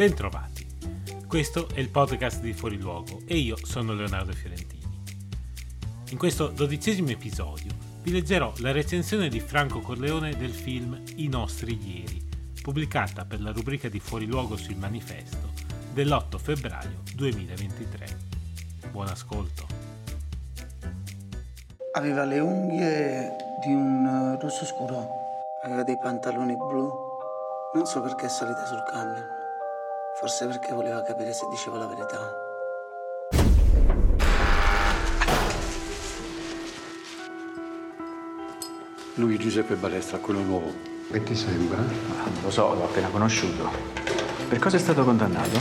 Bentrovati. Questo è il podcast di Fuori Luogo e io sono Leonardo Fiorentini. In questo dodicesimo episodio vi leggerò la recensione di Franco Corleone del film I nostri ieri, pubblicata per la rubrica di Fuori Luogo sul manifesto dell'8 febbraio 2023. Buon ascolto. Aveva le unghie di un rosso scuro, aveva dei pantaloni blu. Non so perché è salita sul camion. Forse perché voleva capire se dicevo la verità. Lui Giuseppe Balestra, quello nuovo. Che ti sembra? Ah, lo so, l'ho appena conosciuto. Per cosa è stato condannato?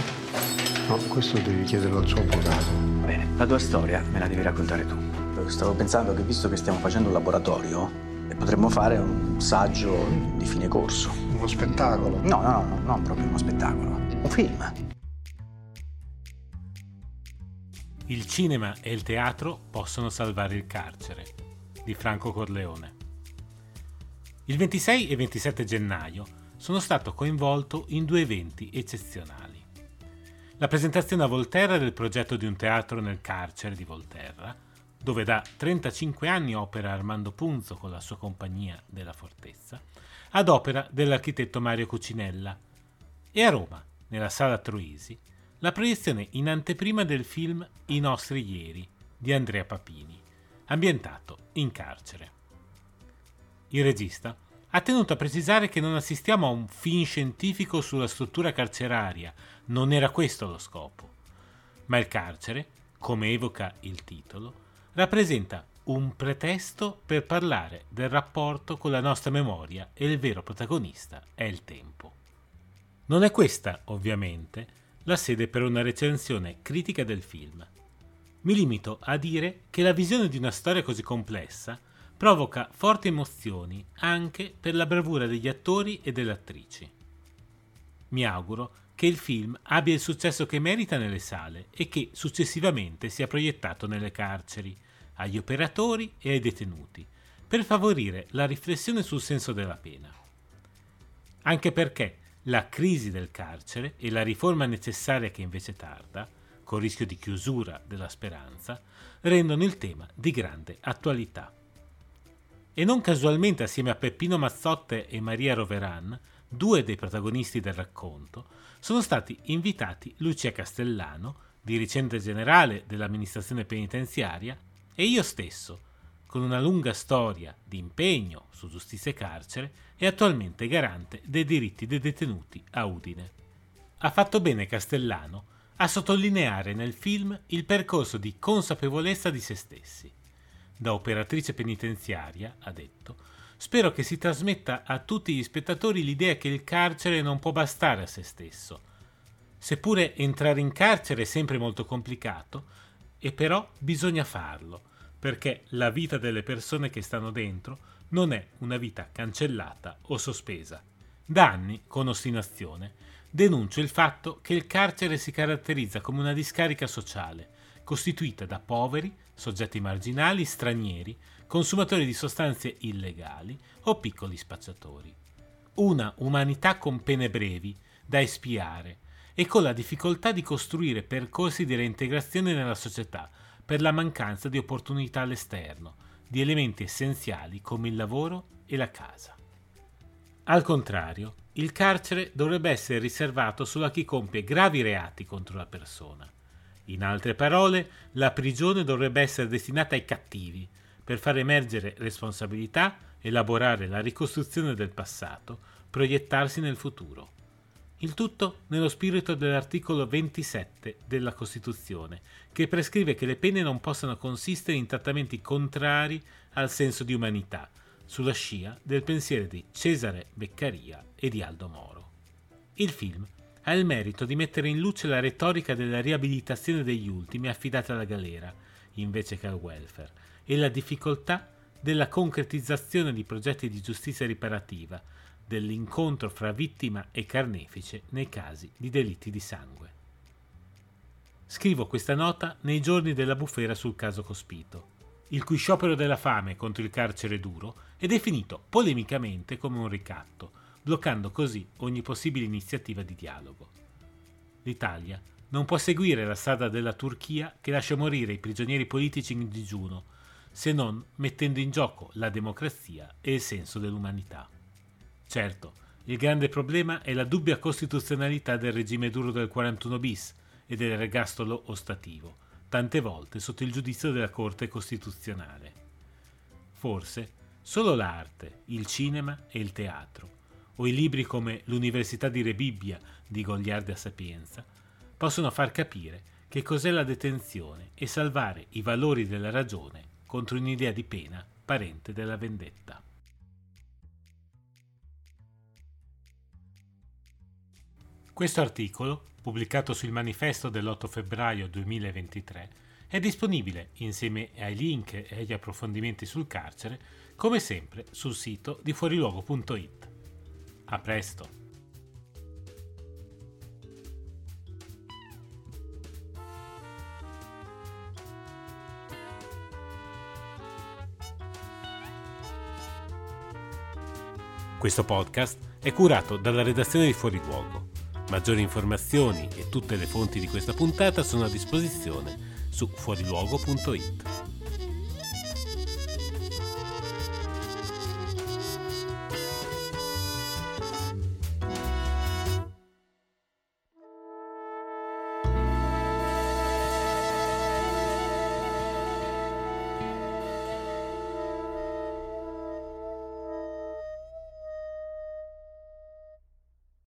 No, questo devi chiederlo al suo avvocato. Bene, la tua storia me la devi raccontare tu. Stavo pensando che visto che stiamo facendo un laboratorio, eh, potremmo fare un saggio di fine corso. Uno spettacolo? No, no, no, non proprio uno spettacolo. Un film. Il cinema e il teatro possono salvare il carcere di Franco Corleone. Il 26 e 27 gennaio sono stato coinvolto in due eventi eccezionali. La presentazione a Volterra del progetto di un teatro nel carcere di Volterra, dove da 35 anni opera Armando Punzo con la sua compagnia della Fortezza, ad opera dell'architetto Mario Cucinella, e a Roma, nella sala Troisi, la proiezione in anteprima del film I nostri ieri di Andrea Papini, ambientato in carcere. Il regista ha tenuto a precisare che non assistiamo a un film scientifico sulla struttura carceraria, non era questo lo scopo. Ma il carcere, come evoca il titolo, rappresenta un pretesto per parlare del rapporto con la nostra memoria e il vero protagonista è il tempo. Non è questa, ovviamente, la sede per una recensione critica del film. Mi limito a dire che la visione di una storia così complessa provoca forti emozioni anche per la bravura degli attori e delle attrici. Mi auguro che il film abbia il successo che merita nelle sale e che successivamente sia proiettato nelle carceri, agli operatori e ai detenuti, per favorire la riflessione sul senso della pena. Anche perché la crisi del carcere e la riforma necessaria che invece tarda, con rischio di chiusura della speranza, rendono il tema di grande attualità. E non casualmente assieme a Peppino Mazzotte e Maria Roveran, due dei protagonisti del racconto, sono stati invitati Lucia Castellano, dirigente generale dell'amministrazione penitenziaria, e io stesso, con una lunga storia di impegno su giustizia e carcere, è attualmente garante dei diritti dei detenuti a Udine. Ha fatto bene Castellano a sottolineare nel film il percorso di consapevolezza di se stessi. Da operatrice penitenziaria, ha detto, spero che si trasmetta a tutti gli spettatori l'idea che il carcere non può bastare a se stesso. Seppure entrare in carcere è sempre molto complicato, e però bisogna farlo, perché la vita delle persone che stanno dentro non è una vita cancellata o sospesa. Da anni, con ostinazione, denuncio il fatto che il carcere si caratterizza come una discarica sociale, costituita da poveri, soggetti marginali, stranieri, consumatori di sostanze illegali o piccoli spacciatori. Una umanità con pene brevi, da espiare, e con la difficoltà di costruire percorsi di reintegrazione nella società per la mancanza di opportunità all'esterno, di elementi essenziali come il lavoro e la casa. Al contrario, il carcere dovrebbe essere riservato solo a chi compie gravi reati contro la persona. In altre parole, la prigione dovrebbe essere destinata ai cattivi, per far emergere responsabilità, elaborare la ricostruzione del passato, proiettarsi nel futuro. Il tutto nello spirito dell'articolo 27 della Costituzione, che prescrive che le pene non possano consistere in trattamenti contrari al senso di umanità, sulla scia del pensiero di Cesare Beccaria e di Aldo Moro. Il film ha il merito di mettere in luce la retorica della riabilitazione degli ultimi affidata alla galera, invece che al welfare, e la difficoltà della concretizzazione di progetti di giustizia riparativa, dell'incontro fra vittima e carnefice nei casi di delitti di sangue. Scrivo questa nota nei giorni della bufera sul caso Cospito, il cui sciopero della fame contro il carcere duro è definito polemicamente come un ricatto, bloccando così ogni possibile iniziativa di dialogo. L'Italia non può seguire la strada della Turchia che lascia morire i prigionieri politici in digiuno, se non mettendo in gioco la democrazia e il senso dell'umanità. Certo, il grande problema è la dubbia costituzionalità del regime duro del 41 bis e del regastolo ostativo, tante volte sotto il giudizio della Corte Costituzionale. Forse solo l'arte, il cinema e il teatro, o i libri come L'Università di Re Bibbia di Gogliardi a Sapienza, possono far capire che cos'è la detenzione e salvare i valori della ragione contro un'idea di pena parente della vendetta. Questo articolo, pubblicato sul manifesto dell'8 febbraio 2023, è disponibile insieme ai link e agli approfondimenti sul carcere, come sempre, sul sito di fuoriluogo.it. A presto! Questo podcast è curato dalla redazione di Fuori Luogo. Maggiori informazioni e tutte le fonti di questa puntata sono a disposizione su fuoriluogo.it.